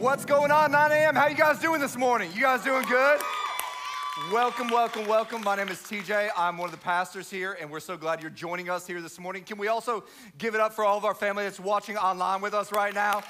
What's going on, 9 a.m.? How you guys doing this morning? You guys doing good? Welcome, welcome, welcome. My name is TJ. I'm one of the pastors here, and we're so glad you're joining us here this morning. Can we also give it up for all of our family that's watching online with us right now?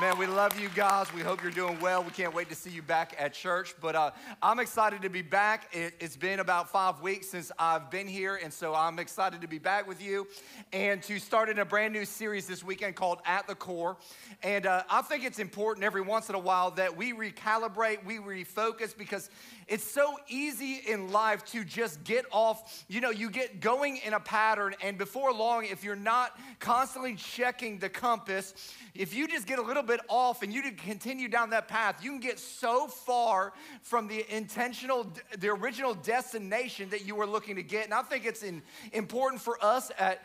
Man, we love you guys. We hope you're doing well. We can't wait to see you back at church. But uh, I'm excited to be back. It, has been about five weeks since I've been here, and so I'm excited to be back with you and to start in a brand new series this weekend called At the Core. And uh, I think it's important every once in a while that we recalibrate, we refocus, because it's so easy in life to just get off. You know, you get going in a pattern, and before long, if you're not constantly checking the compass, if you just get a little bit off and you continue down that path, you can get so far from the intentional, the original destination that you were looking to get. And I think it's in, important for us at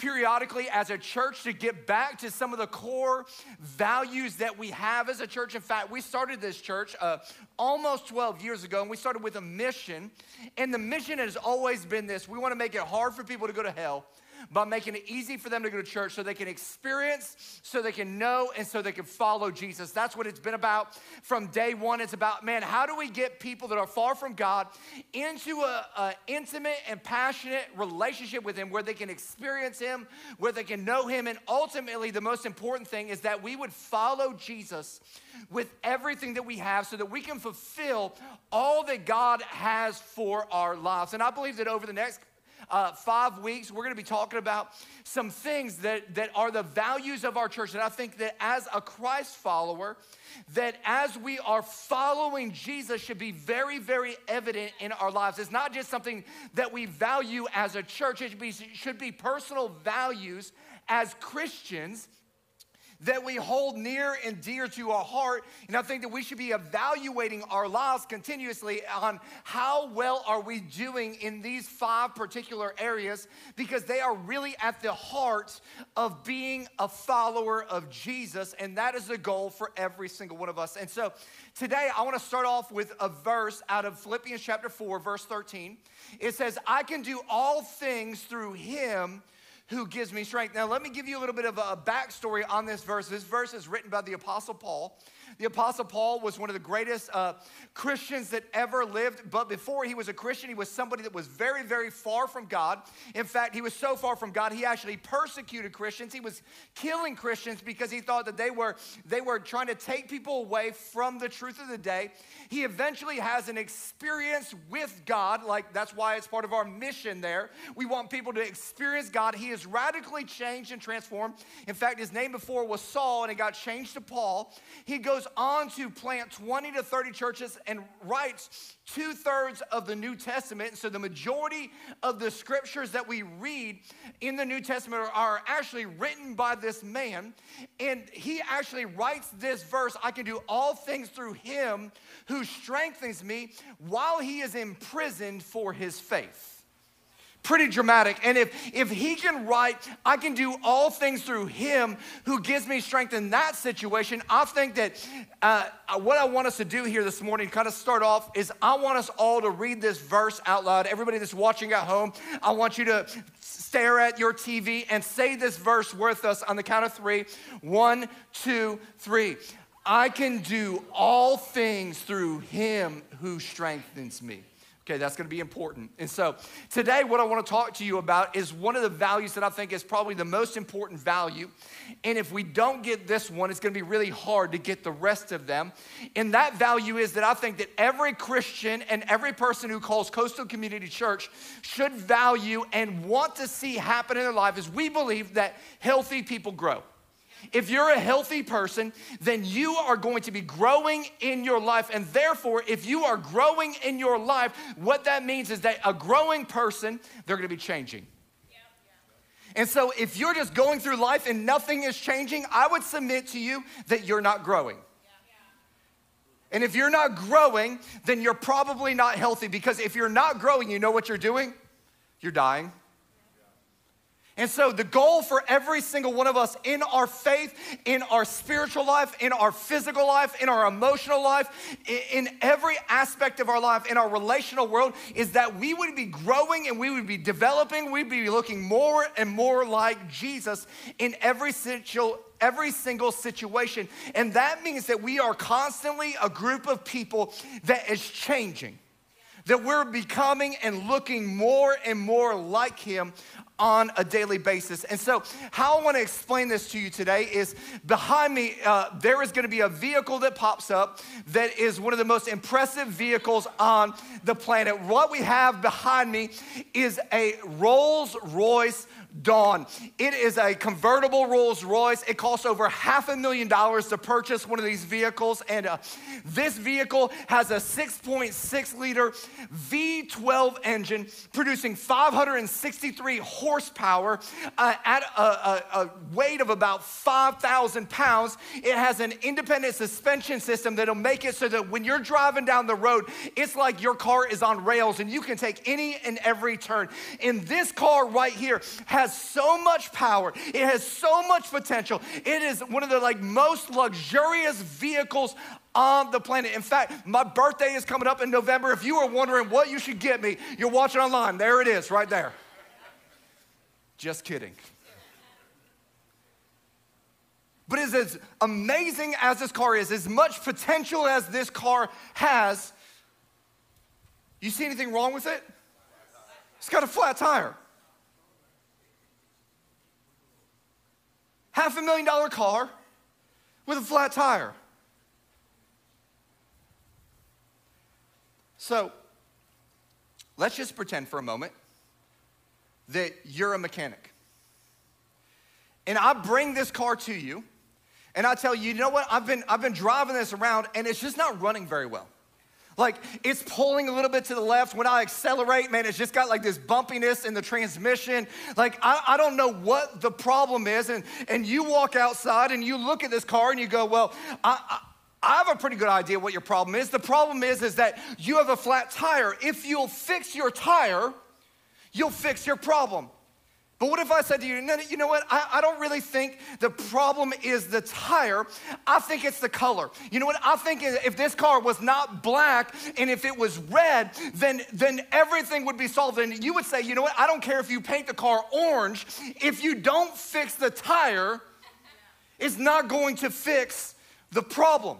periodically as a church to get back to some of the core values that we have as a church. In fact, we started this church uh, almost 12 years ago, and we started with a mission. And the mission has always been this we want to make it hard for people to go to hell by making it easy for them to go to church so they can experience, so they can know, and so they can follow Jesus. That's what it's been about from day one. It's about, man, how do we get people that are far from God into an intimate and passionate relationship with Him where they can experience Him, where they can know Him, and ultimately, the most important thing is that we would follow Jesus with everything that we have so that we can fulfill all that God has for our lives. And I believe that over the next uh, five weeks, we're going to be talking about some things that, that are the values of our church. And I think that as a Christ follower, that as we are following Jesus should be very, very evident in our lives. It's not just something that we value as a church, it should be, should be personal values as Christians that we hold near and dear to our heart. And I think that we should be evaluating our lives continuously on how well are we doing in these five particular areas because they are really at the heart of being a follower of Jesus. And that is the goal for every single one of us. And so today I want to start off with a verse out of Philippians chapter 4, verse 13. It says, I can do all things through him who gives me strength. Now, let me give you a little bit of a backstory on this verse. This verse is written by the Apostle Paul. The Apostle Paul was one of the greatest uh, Christians that ever lived, but before he was a Christian, he was somebody that was very, very far from God. In fact, he was so far from God, he actually persecuted Christians. He was killing Christians because he thought that they were, they were trying to take people away from the truth of the day. He eventually has an experience with God, like that's why it's part of our mission there. We want people to experience God. He is radically changed and transformed. In fact, his name before was Saul, and it got changed to Paul. He goes on to plant 20 to 30 churches and writes two thirds of the New Testament. So the majority of the scriptures that we read in the New Testament are actually written by this man. And he actually writes this verse I can do all things through him who strengthens me while he is imprisoned for his faith pretty dramatic. And if, if he can write, I can do all things through him who gives me strength in that situation, I think that uh, what I want us to do here this morning, kind of start off, is I want us all to read this verse out loud. Everybody that's watching at home, I want you to stare at your TV and say this verse with us on the count of three: one, two, three. I can do all things through him who strengthens me. Okay, that's gonna be important. And so today, what I wanna talk to you about is one of the values that I think is probably the most important value. And if we don't get this one, it's gonna be really hard to get the rest of them. And that value is that I think that every Christian and every person who calls Coastal Community Church should value and want to see happen in their life is we believe that healthy people grow. If you're a healthy person, then you are going to be growing in your life. And therefore, if you are growing in your life, what that means is that a growing person, they're going to be changing. And so, if you're just going through life and nothing is changing, I would submit to you that you're not growing. And if you're not growing, then you're probably not healthy because if you're not growing, you know what you're doing? You're dying. And so, the goal for every single one of us in our faith, in our spiritual life, in our physical life, in our emotional life, in every aspect of our life, in our relational world, is that we would be growing and we would be developing, we'd be looking more and more like Jesus in every situ- every single situation. And that means that we are constantly a group of people that is changing that we're becoming and looking more and more like Him on a daily basis. And so, how I want to explain this to you today is behind me, uh, there is going to be a vehicle that pops up that is one of the most impressive vehicles on the planet. What we have behind me is a Rolls Royce Dawn. It is a convertible Rolls Royce. It costs over half a million dollars to purchase one of these vehicles. And uh, this vehicle has a 6.6 liter V12 engine producing 563 horsepower uh, at a, a, a weight of about 5,000 pounds. It has an independent suspension system that'll make it so that when you're driving down the road, it's like your car is on rails and you can take any and every turn. And this car right here has so much power. It has so much potential. It is one of the like most luxurious vehicles on the planet. In fact, my birthday is coming up in November. If you are wondering what you should get me, you're watching online. There it is, right there. Just kidding. But as, as amazing as this car is, as much potential as this car has, you see anything wrong with it? It's got a flat tire. half a million dollar car with a flat tire. So let's just pretend for a moment that you're a mechanic. And I bring this car to you, and I tell you, you know what? I've been, I've been driving this around, and it's just not running very well. Like it's pulling a little bit to the left. When I accelerate, man, it's just got like this bumpiness in the transmission. Like I, I don't know what the problem is. And, and you walk outside and you look at this car and you go, well, I, I I have a pretty good idea what your problem is. The problem is, is that you have a flat tire. If you'll fix your tire, you'll fix your problem. But what if I said to you, no, you know what? I, I, don't really think the problem is the tire. I think it's the color. You know what? I think if this car was not black and if it was red, then, then everything would be solved. And you would say, you know what? I don't care if you paint the car orange. If you don't fix the tire, it's not going to fix the problem.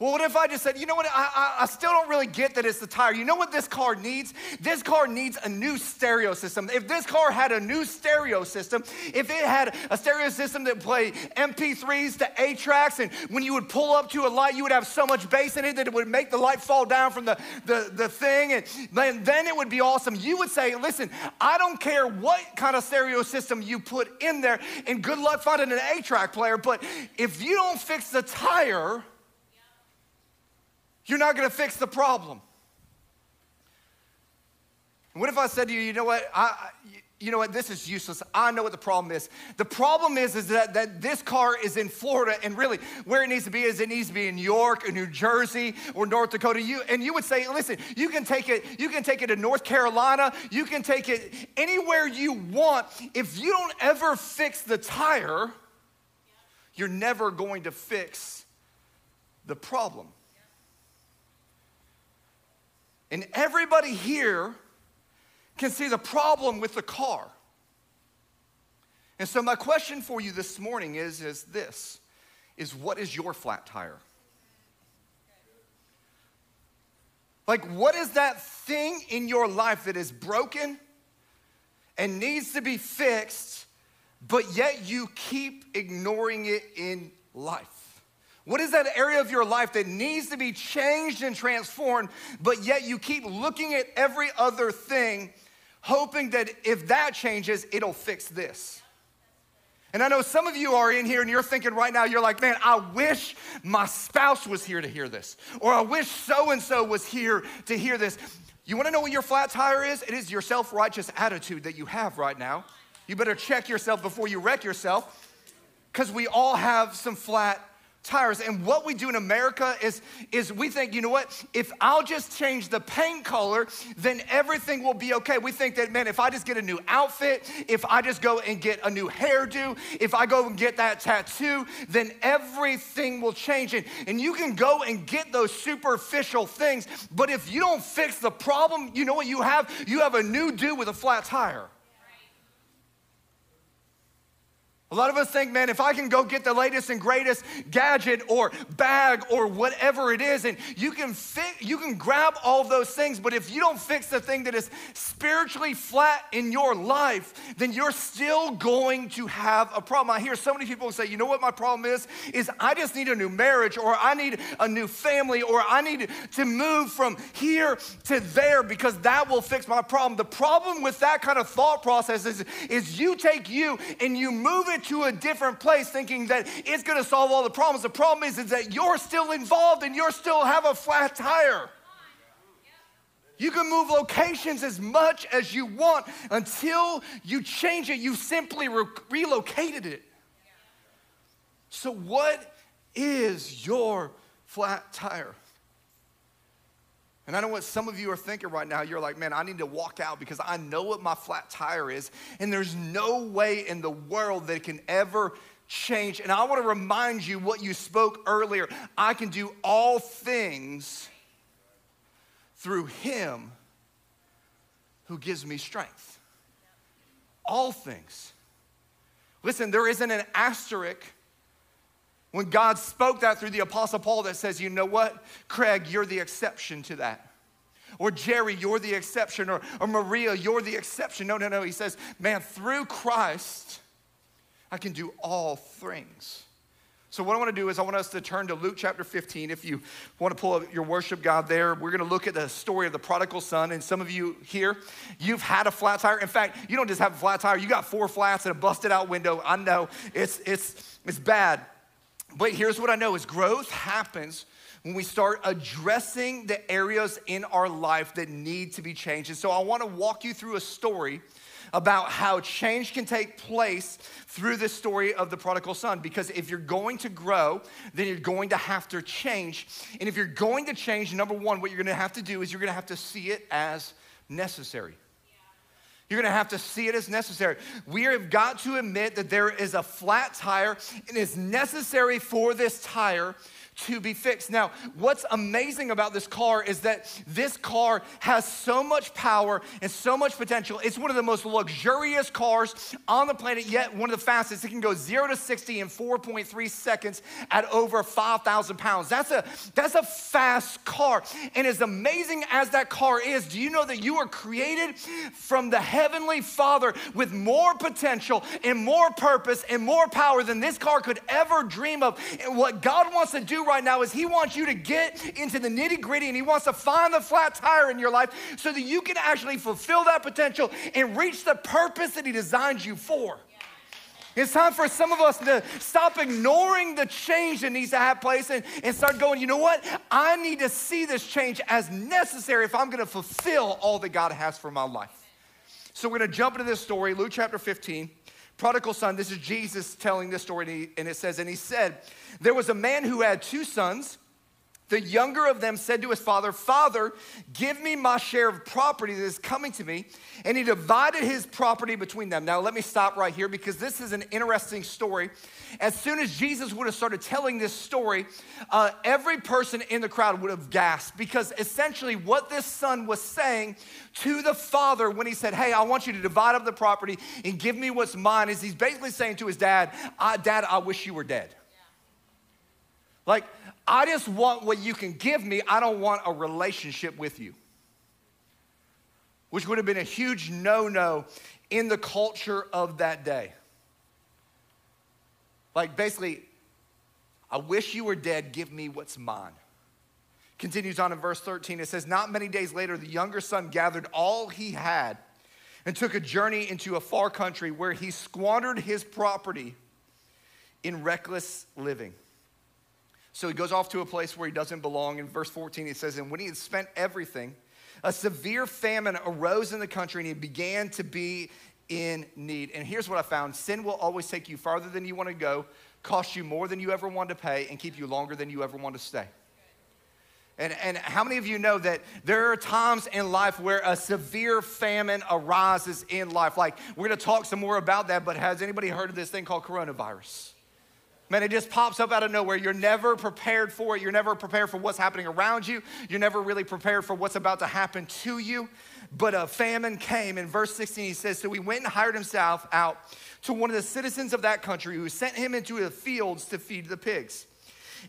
Well, what if I just said, you know what, I, I, I, still don't really get that it's the tire. You know what this car needs? This car needs a new stereo system. If this car had a new stereo system, if it had a stereo system that played MP3s to 8 tracks, and when you would pull up to a light, you would have so much bass in it that it would make the light fall down from the, the, the thing, and then, then it would be awesome. You would say, listen, I don't care what kind of stereo system you put in there, and good luck finding an 8 track player, but if you don't fix the tire, you're not going to fix the problem. What if I said to you, you know what, I, you know what, this is useless. I know what the problem is. The problem is, is that, that this car is in Florida, and really where it needs to be is it needs to be in York or New Jersey or North Dakota. You, and you would say, listen, you can take it, you can take it to North Carolina, you can take it anywhere you want. If you don't ever fix the tire, you're never going to fix the problem. And everybody here can see the problem with the car. And so my question for you this morning is, is this is what is your flat tire? Like, what is that thing in your life that is broken and needs to be fixed, but yet you keep ignoring it in life? What is that area of your life that needs to be changed and transformed, but yet you keep looking at every other thing, hoping that if that changes, it'll fix this? And I know some of you are in here and you're thinking right now, you're like, man, I wish my spouse was here to hear this, or I wish so and so was here to hear this. You wanna know what your flat tire is? It is your self righteous attitude that you have right now. You better check yourself before you wreck yourself, because we all have some flat tires. And what we do in America is, is we think, you know what? If I'll just change the paint color, then everything will be okay. We think that, man, if I just get a new outfit, if I just go and get a new hairdo, if I go and get that tattoo, then everything will change. And, and you can go and get those superficial things, but if you don't fix the problem, you know what you have? You have a new dude with a flat tire. A lot of us think, man, if I can go get the latest and greatest gadget or bag or whatever it is, and you can fit, you can grab all those things, but if you don't fix the thing that is spiritually flat in your life, then you're still going to have a problem. I hear so many people say, you know what my problem is? Is I just need a new marriage, or I need a new family, or I need to move from here to there because that will fix my problem. The problem with that kind of thought process is, is you take you and you move it to a different place thinking that it's gonna solve all the problems. The problem is, is that you're still involved and you're still have a flat tire. You can move locations as much as you want until you change it. You simply re- relocated it. So, what is your flat tire? And I know what some of you are thinking right now. You're like, man, I need to walk out because I know what my flat tire is. And there's no way in the world that it can ever change. And I want to remind you what you spoke earlier. I can do all things through Him who gives me strength. All things. Listen, there isn't an asterisk when God spoke that through the Apostle Paul, that says, you know what, Craig, you're the exception to that. Or Jerry, you're the exception. Or, or Maria, you're the exception. No, no, no. He says, man, through Christ, I can do all things. So, what I want to do is, I want us to turn to Luke chapter 15. If you want to pull up your worship God there, we're going to look at the story of the prodigal son. And some of you here, you've had a flat tire. In fact, you don't just have a flat tire, you got four flats and a busted out window. I know it's, it's, it's bad. But here's what I know is growth happens when we start addressing the areas in our life that need to be changed. And so I want to walk you through a story about how change can take place through the story of the prodigal son. Because if you're going to grow, then you're going to have to change. And if you're going to change, number one, what you're going to have to do is you're going to have to see it as necessary. You're gonna have to see it as necessary. We have got to admit that there is a flat tire and it's necessary for this tire to be fixed. Now, what's amazing about this car is that this car has so much power and so much potential. It's one of the most luxurious cars on the planet, yet one of the fastest. It can go 0 to 60 in 4.3 seconds at over 5,000 pounds. That's a, that's a fast car. And as amazing as that car is, do you know that you are created from the Heavenly Father with more potential and more purpose and more power than this car could ever dream of? And what God wants to do right now is He wants you to get into the nitty gritty and He wants to find the flat tire in your life so that you can actually fulfill that potential and reach the purpose that He designed you for. It's time for some of us to stop ignoring the change that needs to have place and, and start going, you know what? I need to see this change as necessary if I'm gonna fulfill all that God has for my life. So we're gonna jump into this story, Luke chapter 15 prodigal son, this is Jesus telling this story, and, he, and it says, And he said, There was a man who had two sons. The younger of them said to his father, Father, give me my share of property that is coming to me. And he divided his property between them. Now, let me stop right here because this is an interesting story. As soon as Jesus would have started telling this story, uh, every person in the crowd would have gasped because essentially what this son was saying to the father when he said, Hey, I want you to divide up the property and give me what's mine, is he's basically saying to his dad, Dad, I wish you were dead. Like, I just want what you can give me. I don't want a relationship with you. Which would have been a huge no no in the culture of that day. Like, basically, I wish you were dead. Give me what's mine. Continues on in verse 13. It says, Not many days later, the younger son gathered all he had and took a journey into a far country where he squandered his property in reckless living. So he goes off to a place where he doesn't belong. In verse 14, he says, And when he had spent everything, a severe famine arose in the country and he began to be in need. And here's what I found sin will always take you farther than you want to go, cost you more than you ever want to pay, and keep you longer than you ever want to stay. And, and how many of you know that there are times in life where a severe famine arises in life? Like, we're gonna talk some more about that, but has anybody heard of this thing called coronavirus? Man, it just pops up out of nowhere. You're never prepared for it. You're never prepared for what's happening around you. You're never really prepared for what's about to happen to you. But a famine came. In verse 16, he says, So he went and hired himself out to one of the citizens of that country who sent him into the fields to feed the pigs.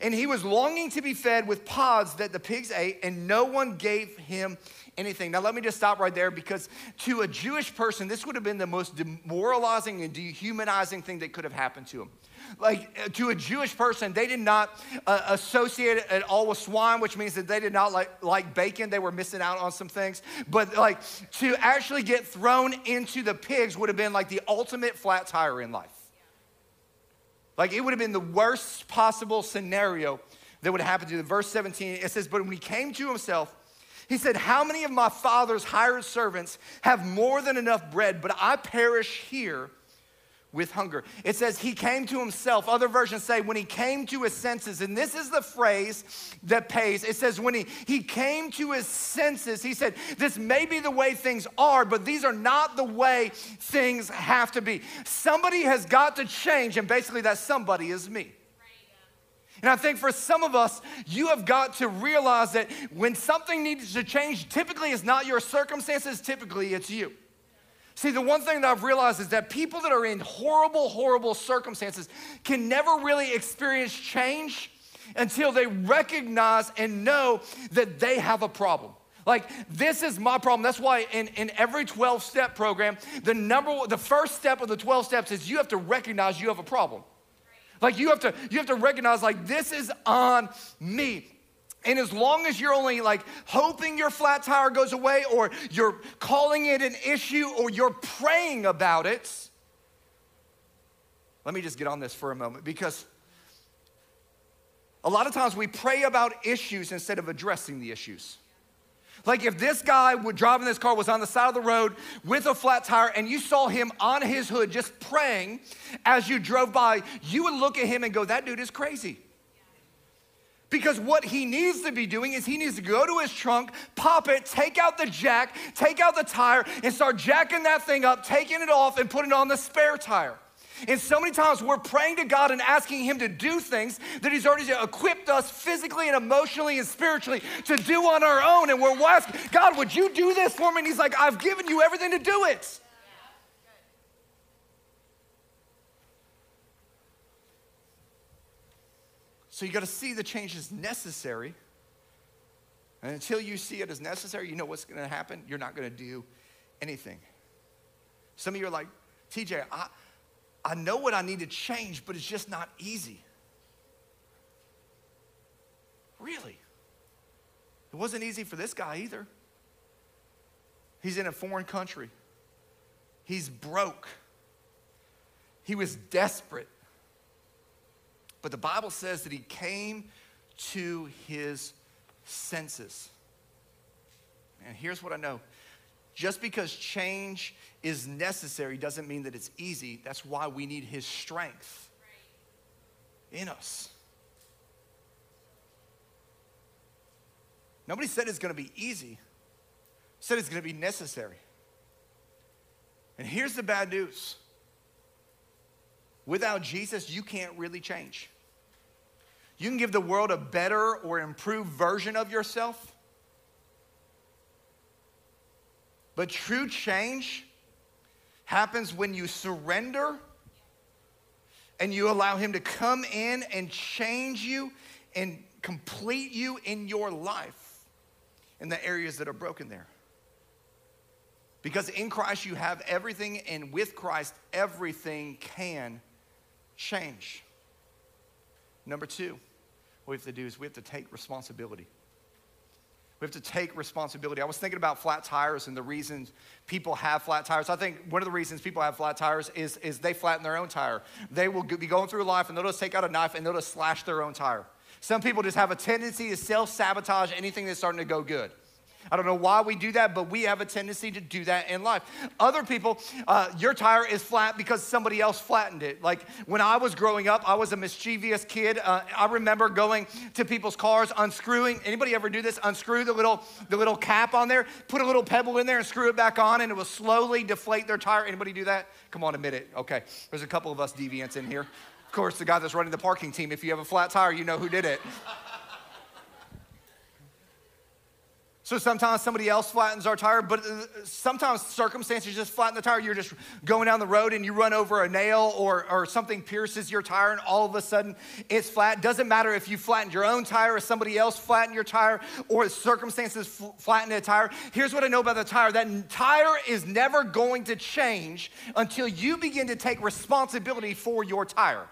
And he was longing to be fed with pods that the pigs ate, and no one gave him anything. Now, let me just stop right there because to a Jewish person, this would have been the most demoralizing and dehumanizing thing that could have happened to him. Like uh, to a Jewish person, they did not uh, associate it at all with swine, which means that they did not like, like bacon. They were missing out on some things. But like to actually get thrown into the pigs would have been like the ultimate flat tire in life. Like it would have been the worst possible scenario that would happen to you. Verse 17, it says, But when he came to himself, he said, How many of my father's hired servants have more than enough bread, but I perish here with hunger. It says he came to himself. Other versions say when he came to his senses. And this is the phrase that pays. It says when he, he came to his senses, he said, This may be the way things are, but these are not the way things have to be. Somebody has got to change, and basically that somebody is me. And I think for some of us, you have got to realize that when something needs to change, typically it's not your circumstances, typically it's you. See, the one thing that I've realized is that people that are in horrible, horrible circumstances can never really experience change until they recognize and know that they have a problem. Like, this is my problem. That's why in, in every 12 step program, the number the first step of the 12 steps is you have to recognize you have a problem. Like you have to you have to recognize like this is on me. And as long as you're only like hoping your flat tire goes away, or you're calling it an issue, or you're praying about it, let me just get on this for a moment because a lot of times we pray about issues instead of addressing the issues. Like if this guy would driving this car was on the side of the road with a flat tire and you saw him on his hood just praying as you drove by, you would look at him and go, that dude is crazy. Because what he needs to be doing is he needs to go to his trunk, pop it, take out the jack, take out the tire, and start jacking that thing up, taking it off, and putting on the spare tire. And so many times we're praying to God and asking Him to do things that He's already equipped us physically and emotionally and spiritually to do on our own. And we're asking, God, would you do this for me? And He's like, I've given you everything to do it. So you got to see the change is necessary. And until you see it as necessary, you know what's going to happen? You're not going to do anything. Some of you are like, TJ, I, I know what I need to change, but it's just not easy. Really? It wasn't easy for this guy either. He's in a foreign country, he's broke, he was desperate. But the Bible says that he came to his senses. And here's what I know just because change is necessary doesn't mean that it's easy. That's why we need his strength in us. Nobody said it's going to be easy. Said it's going to be necessary. And here's the bad news. Without Jesus, you can't really change. You can give the world a better or improved version of yourself. But true change happens when you surrender and you allow Him to come in and change you and complete you in your life in the areas that are broken there. Because in Christ you have everything, and with Christ, everything can change. Number two, what we have to do is we have to take responsibility. We have to take responsibility. I was thinking about flat tires and the reasons people have flat tires. I think one of the reasons people have flat tires is, is they flatten their own tire. They will be going through life and they'll just take out a knife and they'll just slash their own tire. Some people just have a tendency to self sabotage anything that's starting to go good. I don't know why we do that, but we have a tendency to do that in life. Other people, uh, your tire is flat because somebody else flattened it. Like when I was growing up, I was a mischievous kid. Uh, I remember going to people's cars, unscrewing. Anybody ever do this? Unscrew the little the little cap on there, put a little pebble in there, and screw it back on, and it will slowly deflate their tire. Anybody do that? Come on, admit it. Okay, there's a couple of us deviants in here. Of course, the guy that's running the parking team. If you have a flat tire, you know who did it. So sometimes somebody else flattens our tire, but uh, sometimes circumstances just flatten the tire. You're just going down the road and you run over a nail or, or something pierces your tire and all of a sudden it's flat. Doesn't matter if you flattened your own tire or somebody else flattened your tire or circumstances flattened a tire. Here's what I know about the tire that tire is never going to change until you begin to take responsibility for your tire.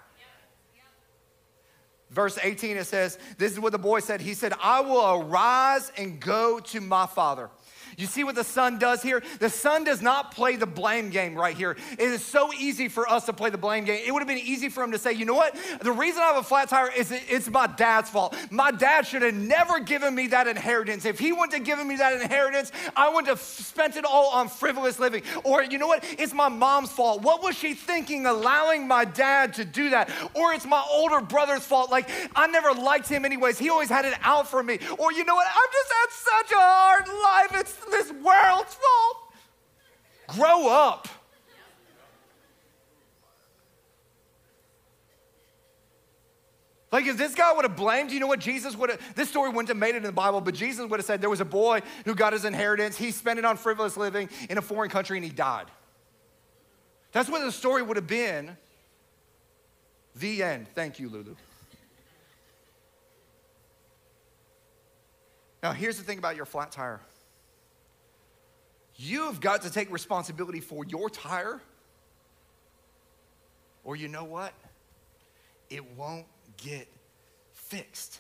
Verse 18, it says, This is what the boy said. He said, I will arise and go to my father. You see what the son does here? The son does not play the blame game right here. It is so easy for us to play the blame game. It would have been easy for him to say, you know what? The reason I have a flat tire is it's my dad's fault. My dad should have never given me that inheritance. If he wouldn't have given me that inheritance, I wouldn't have spent it all on frivolous living. Or you know what? It's my mom's fault. What was she thinking allowing my dad to do that? Or it's my older brother's fault. Like, I never liked him anyways. He always had it out for me. Or you know what? I've just had such a hard life. It's this world's fault. Grow up. Like if this guy would have blamed, you know what Jesus would have, this story wouldn't have made it in the Bible, but Jesus would have said there was a boy who got his inheritance, he spent it on frivolous living in a foreign country and he died. That's what the story would have been. The end. Thank you, Lulu. Now, here's the thing about your flat tire. You've got to take responsibility for your tire, or you know what? It won't get fixed.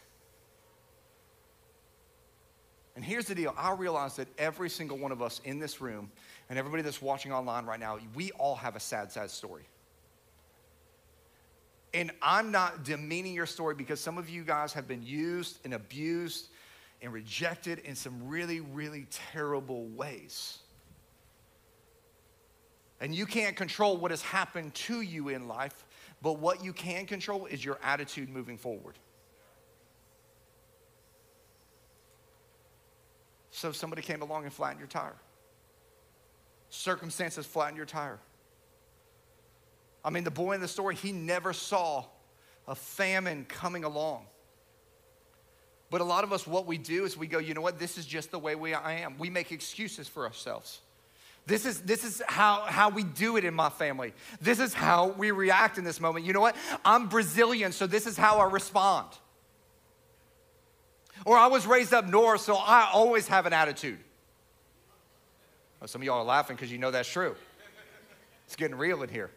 And here's the deal I realize that every single one of us in this room and everybody that's watching online right now, we all have a sad, sad story. And I'm not demeaning your story because some of you guys have been used and abused and rejected in some really, really terrible ways. And you can't control what has happened to you in life, but what you can control is your attitude moving forward. So somebody came along and flattened your tire. Circumstances flattened your tire. I mean, the boy in the story, he never saw a famine coming along. But a lot of us, what we do is we go, you know what, this is just the way we, I am. We make excuses for ourselves. This is, this is how, how we do it in my family. This is how we react in this moment. You know what? I'm Brazilian, so this is how I respond. Or I was raised up north, so I always have an attitude. Well, some of y'all are laughing because you know that's true. It's getting real in here.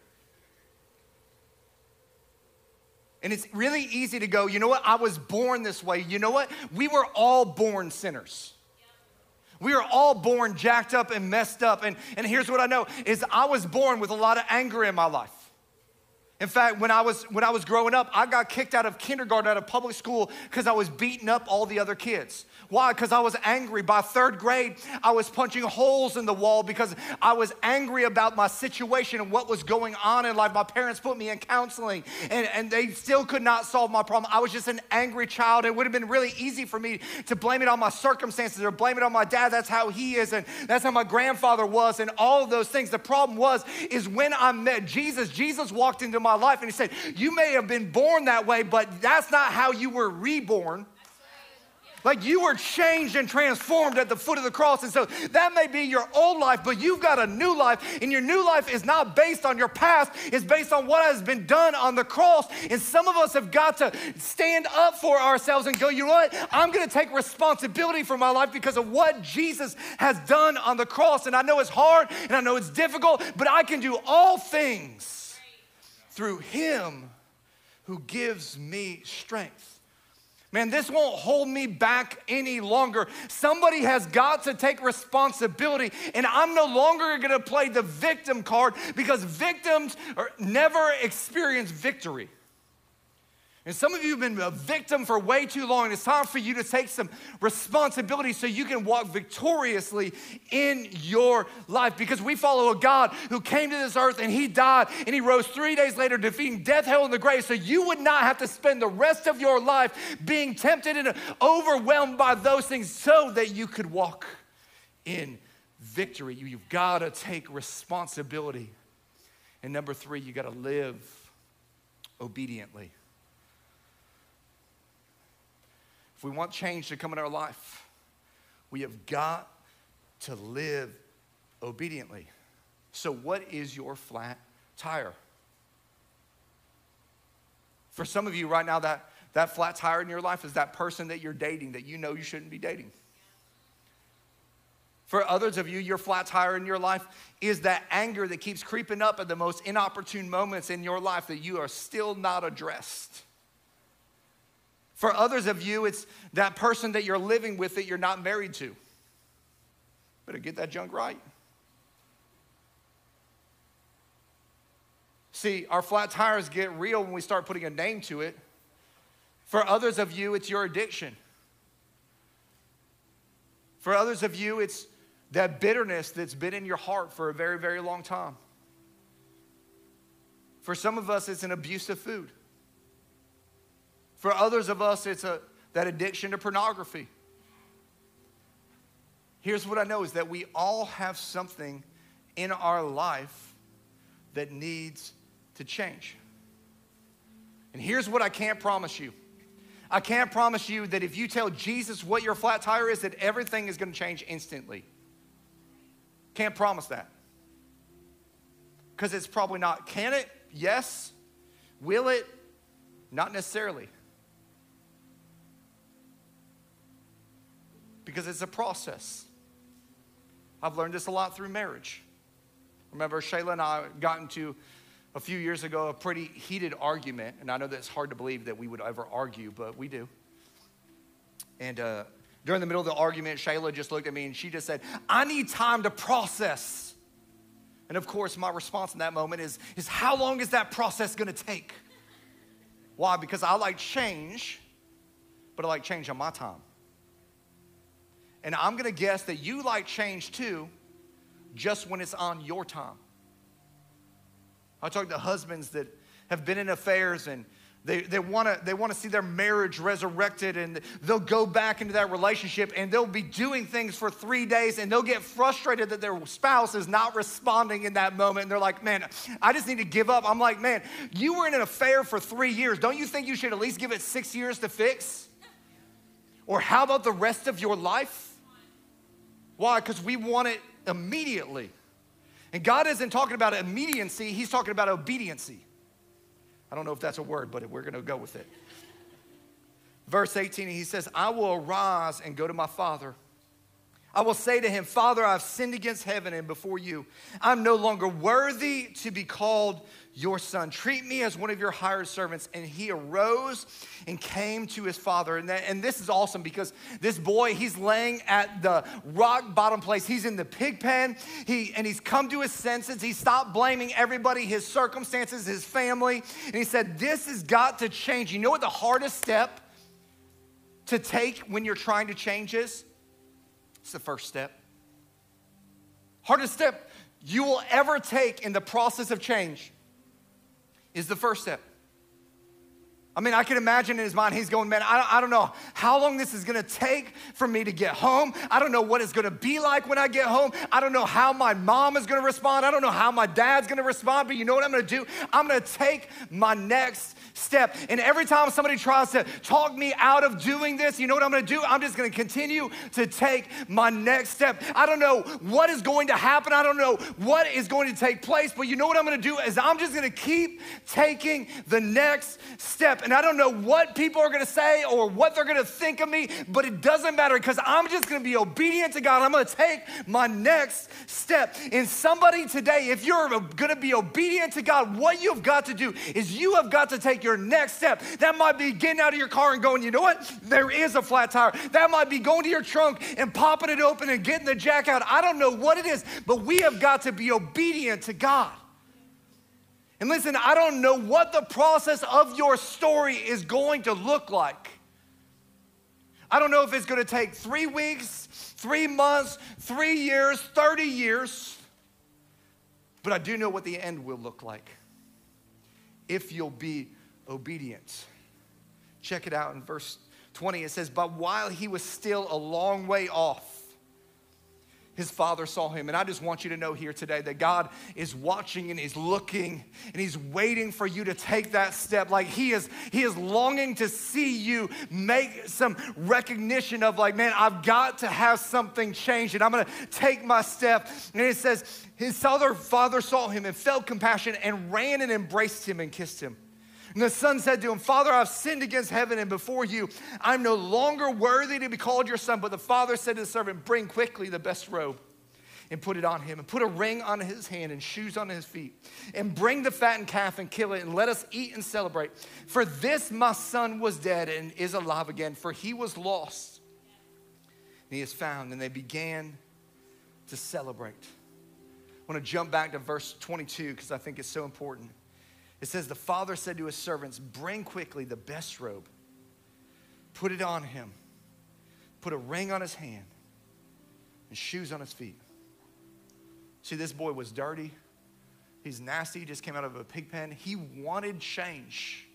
And it's really easy to go, you know what? I was born this way. You know what? We were all born sinners. We are all born jacked up and messed up. And, and here's what I know is I was born with a lot of anger in my life. In fact, when I was when I was growing up, I got kicked out of kindergarten out of public school because I was beating up all the other kids. Why? Because I was angry. By third grade, I was punching holes in the wall because I was angry about my situation and what was going on in life. My parents put me in counseling and, and they still could not solve my problem. I was just an angry child. It would have been really easy for me to blame it on my circumstances or blame it on my dad. That's how he is, and that's how my grandfather was, and all of those things. The problem was, is when I met Jesus, Jesus walked into my life and he said, You may have been born that way, but that's not how you were reborn. Like you were changed and transformed at the foot of the cross. And so that may be your old life, but you've got a new life. And your new life is not based on your past, it's based on what has been done on the cross. And some of us have got to stand up for ourselves and go, you know what? I'm going to take responsibility for my life because of what Jesus has done on the cross. And I know it's hard and I know it's difficult, but I can do all things through Him who gives me strength. Man, this won't hold me back any longer. Somebody has got to take responsibility, and I'm no longer gonna play the victim card because victims never experience victory. And some of you have been a victim for way too long, it's time for you to take some responsibility so you can walk victoriously in your life. Because we follow a God who came to this earth and He died and He rose three days later, defeating death, hell, and the grave. So you would not have to spend the rest of your life being tempted and overwhelmed by those things so that you could walk in victory. You've got to take responsibility. And number three, you got to live obediently. If we want change to come in our life, we have got to live obediently. So, what is your flat tire? For some of you right now, that, that flat tire in your life is that person that you're dating that you know you shouldn't be dating. For others of you, your flat tire in your life is that anger that keeps creeping up at the most inopportune moments in your life that you are still not addressed. For others of you, it's that person that you're living with that you're not married to. Better get that junk right. See, our flat tires get real when we start putting a name to it. For others of you, it's your addiction. For others of you, it's that bitterness that's been in your heart for a very, very long time. For some of us, it's an abuse of food. For others of us, it's a, that addiction to pornography. Here's what I know is that we all have something in our life that needs to change. And here's what I can't promise you I can't promise you that if you tell Jesus what your flat tire is, that everything is going to change instantly. Can't promise that. Because it's probably not. Can it? Yes. Will it? Not necessarily. Because it's a process. I've learned this a lot through marriage. Remember, Shayla and I got into a few years ago a pretty heated argument, and I know that it's hard to believe that we would ever argue, but we do. And uh, during the middle of the argument, Shayla just looked at me and she just said, I need time to process. And of course, my response in that moment is, is how long is that process gonna take? Why? Because I like change, but I like change on my time. And I'm gonna guess that you like change too, just when it's on your time. I talk to husbands that have been in affairs and they, they wanna, they wanna see their marriage resurrected and they'll go back into that relationship and they'll be doing things for three days and they'll get frustrated that their spouse is not responding in that moment. And they're like, man, I just need to give up. I'm like, man, you were in an affair for three years. Don't you think you should at least give it six years to fix? Or how about the rest of your life? Why? Because we want it immediately. And God isn't talking about immediacy, He's talking about obediency. I don't know if that's a word, but we're going to go with it. Verse 18, he says, I will arise and go to my father. I will say to him, Father, I've sinned against heaven and before you. I'm no longer worthy to be called your son. Treat me as one of your hired servants. And he arose and came to his father. And, that, and this is awesome because this boy, he's laying at the rock bottom place. He's in the pig pen. He, and he's come to his senses. He stopped blaming everybody, his circumstances, his family. And he said, This has got to change. You know what the hardest step to take when you're trying to change is? It's the first step. Hardest step you will ever take in the process of change is the first step. I mean, I can imagine in his mind, he's going, man, I, I don't know how long this is gonna take for me to get home. I don't know what it's gonna be like when I get home. I don't know how my mom is gonna respond. I don't know how my dad's gonna respond, but you know what I'm gonna do? I'm gonna take my next step. And every time somebody tries to talk me out of doing this, you know what I'm gonna do? I'm just gonna continue to take my next step. I don't know what is going to happen, I don't know what is going to take place, but you know what I'm gonna do is I'm just gonna keep taking the next step. And I don't know what people are gonna say or what they're gonna think of me, but it doesn't matter because I'm just gonna be obedient to God. I'm gonna take my next step. And somebody today, if you're gonna be obedient to God, what you've got to do is you have got to take your next step. That might be getting out of your car and going, you know what? There is a flat tire. That might be going to your trunk and popping it open and getting the jack out. I don't know what it is, but we have got to be obedient to God. And listen, I don't know what the process of your story is going to look like. I don't know if it's going to take three weeks, three months, three years, 30 years, but I do know what the end will look like if you'll be obedient. Check it out in verse 20. It says, But while he was still a long way off, his father saw him. And I just want you to know here today that God is watching and He's looking and He's waiting for you to take that step. Like He is, He is longing to see you make some recognition of, like, man, I've got to have something change and I'm gonna take my step. And it says, his other father saw him and felt compassion and ran and embraced him and kissed him. And the son said to him, Father, I've sinned against heaven and before you. I'm no longer worthy to be called your son. But the father said to the servant, Bring quickly the best robe and put it on him, and put a ring on his hand and shoes on his feet, and bring the fattened calf and kill it, and let us eat and celebrate. For this my son was dead and is alive again, for he was lost and he is found. And they began to celebrate. I want to jump back to verse 22 because I think it's so important. It says, The father said to his servants, Bring quickly the best robe, put it on him, put a ring on his hand, and shoes on his feet. See, this boy was dirty. He's nasty. Just came out of a pig pen. He wanted change,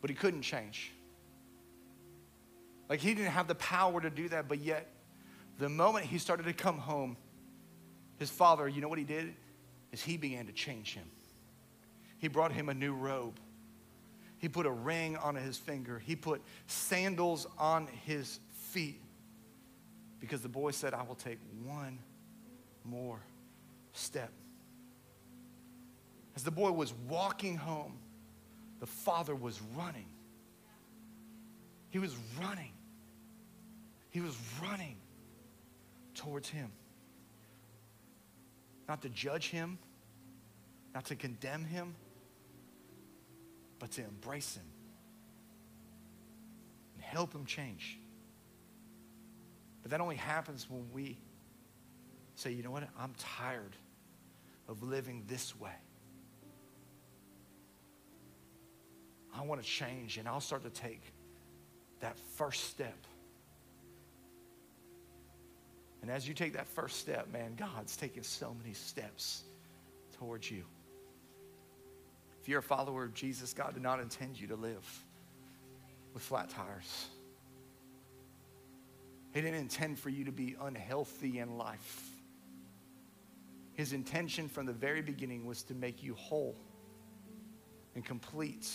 but he couldn't change. Like he didn't have the power to do that, but yet, the moment he started to come home, his father, you know what he did? Is he began to change him. He brought him a new robe. He put a ring on his finger. He put sandals on his feet because the boy said, I will take one more step. As the boy was walking home, the father was running. He was running. He was running towards him not to judge him, not to condemn him, but to embrace him and help him change. But that only happens when we say, you know what, I'm tired of living this way. I want to change, and I'll start to take that first step and as you take that first step, man, God's taking so many steps towards you. If you're a follower of Jesus, God did not intend you to live with flat tires. He didn't intend for you to be unhealthy in life. His intention from the very beginning was to make you whole and complete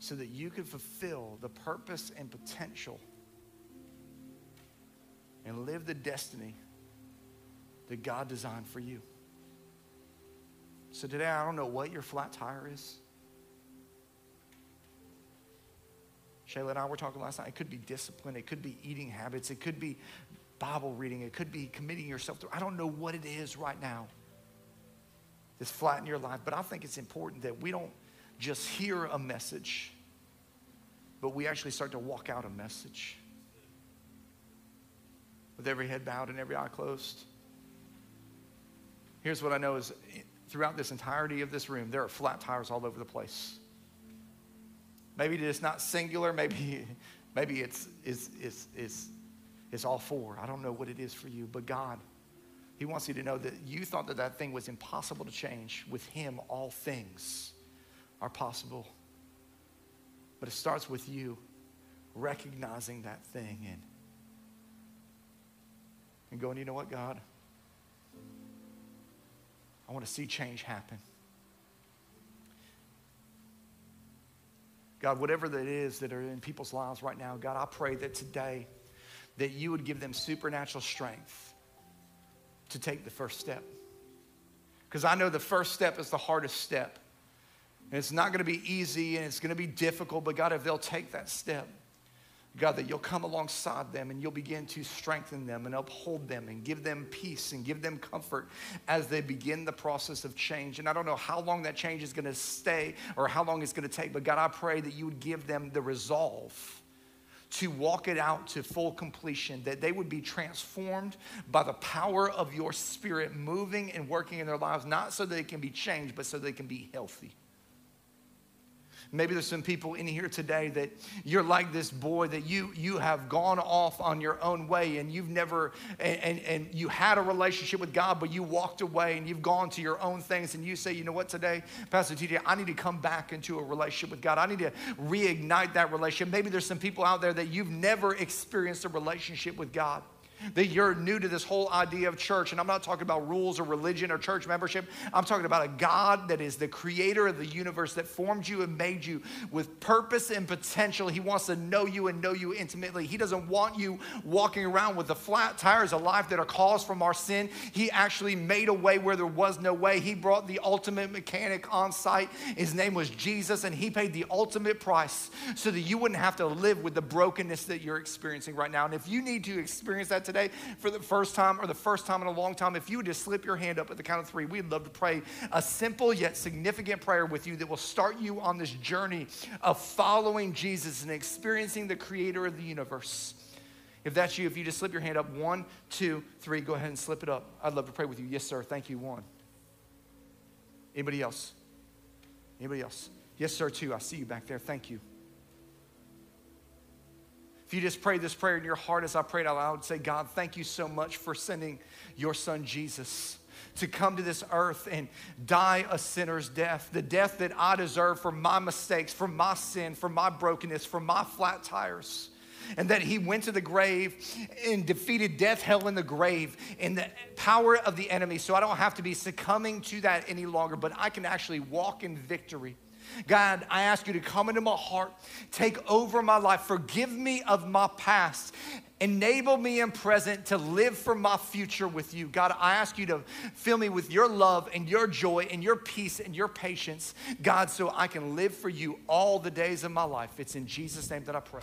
so that you could fulfill the purpose and potential and live the destiny that God designed for you. So today, I don't know what your flat tire is. Shayla and I were talking last night. It could be discipline. It could be eating habits. It could be Bible reading. It could be committing yourself to. I don't know what it is right now that's flat in your life, but I think it's important that we don't just hear a message, but we actually start to walk out a message with every head bowed and every eye closed. Here's what I know is throughout this entirety of this room, there are flat tires all over the place. Maybe it's not singular, maybe, maybe it's, it's, it's, it's, it's all four. I don't know what it is for you, but God, He wants you to know that you thought that that thing was impossible to change. With Him, all things are possible. But it starts with you recognizing that thing and and going, you know what, God? I want to see change happen. God, whatever that is that are in people's lives right now, God, I pray that today that you would give them supernatural strength to take the first step. Because I know the first step is the hardest step. And it's not going to be easy and it's going to be difficult, but God, if they'll take that step, God, that you'll come alongside them and you'll begin to strengthen them and uphold them and give them peace and give them comfort as they begin the process of change. And I don't know how long that change is going to stay or how long it's going to take, but God, I pray that you would give them the resolve to walk it out to full completion, that they would be transformed by the power of your spirit moving and working in their lives, not so they can be changed, but so they can be healthy. Maybe there's some people in here today that you're like this boy that you you have gone off on your own way and you've never and, and, and you had a relationship with God, but you walked away and you've gone to your own things and you say, you know what, today, Pastor TJ, I need to come back into a relationship with God. I need to reignite that relationship. Maybe there's some people out there that you've never experienced a relationship with God that you're new to this whole idea of church. And I'm not talking about rules or religion or church membership. I'm talking about a God that is the creator of the universe that formed you and made you with purpose and potential. He wants to know you and know you intimately. He doesn't want you walking around with the flat tires of life that are caused from our sin. He actually made a way where there was no way. He brought the ultimate mechanic on site. His name was Jesus, and He paid the ultimate price so that you wouldn't have to live with the brokenness that you're experiencing right now. And if you need to experience that today for the first time or the first time in a long time, if you would just slip your hand up at the count of three, we'd love to pray a simple yet significant prayer with you that will start you on this journey of following Jesus and experiencing the creator of the universe. If that's you, if you just slip your hand up, one, two, three, go ahead and slip it up. I'd love to pray with you. Yes, sir. Thank you. One. Anybody else? Anybody else? Yes, sir, two. I see you back there. Thank you. If you just pray this prayer in your heart as I prayed out loud, say, God, thank you so much for sending your son Jesus to come to this earth and die a sinner's death, the death that I deserve for my mistakes, for my sin, for my brokenness, for my flat tires. And that he went to the grave and defeated death, hell, and the grave in the power of the enemy. So I don't have to be succumbing to that any longer, but I can actually walk in victory God, I ask you to come into my heart, take over my life, forgive me of my past, enable me in present to live for my future with you. God, I ask you to fill me with your love and your joy and your peace and your patience, God, so I can live for you all the days of my life. It's in Jesus' name that I pray.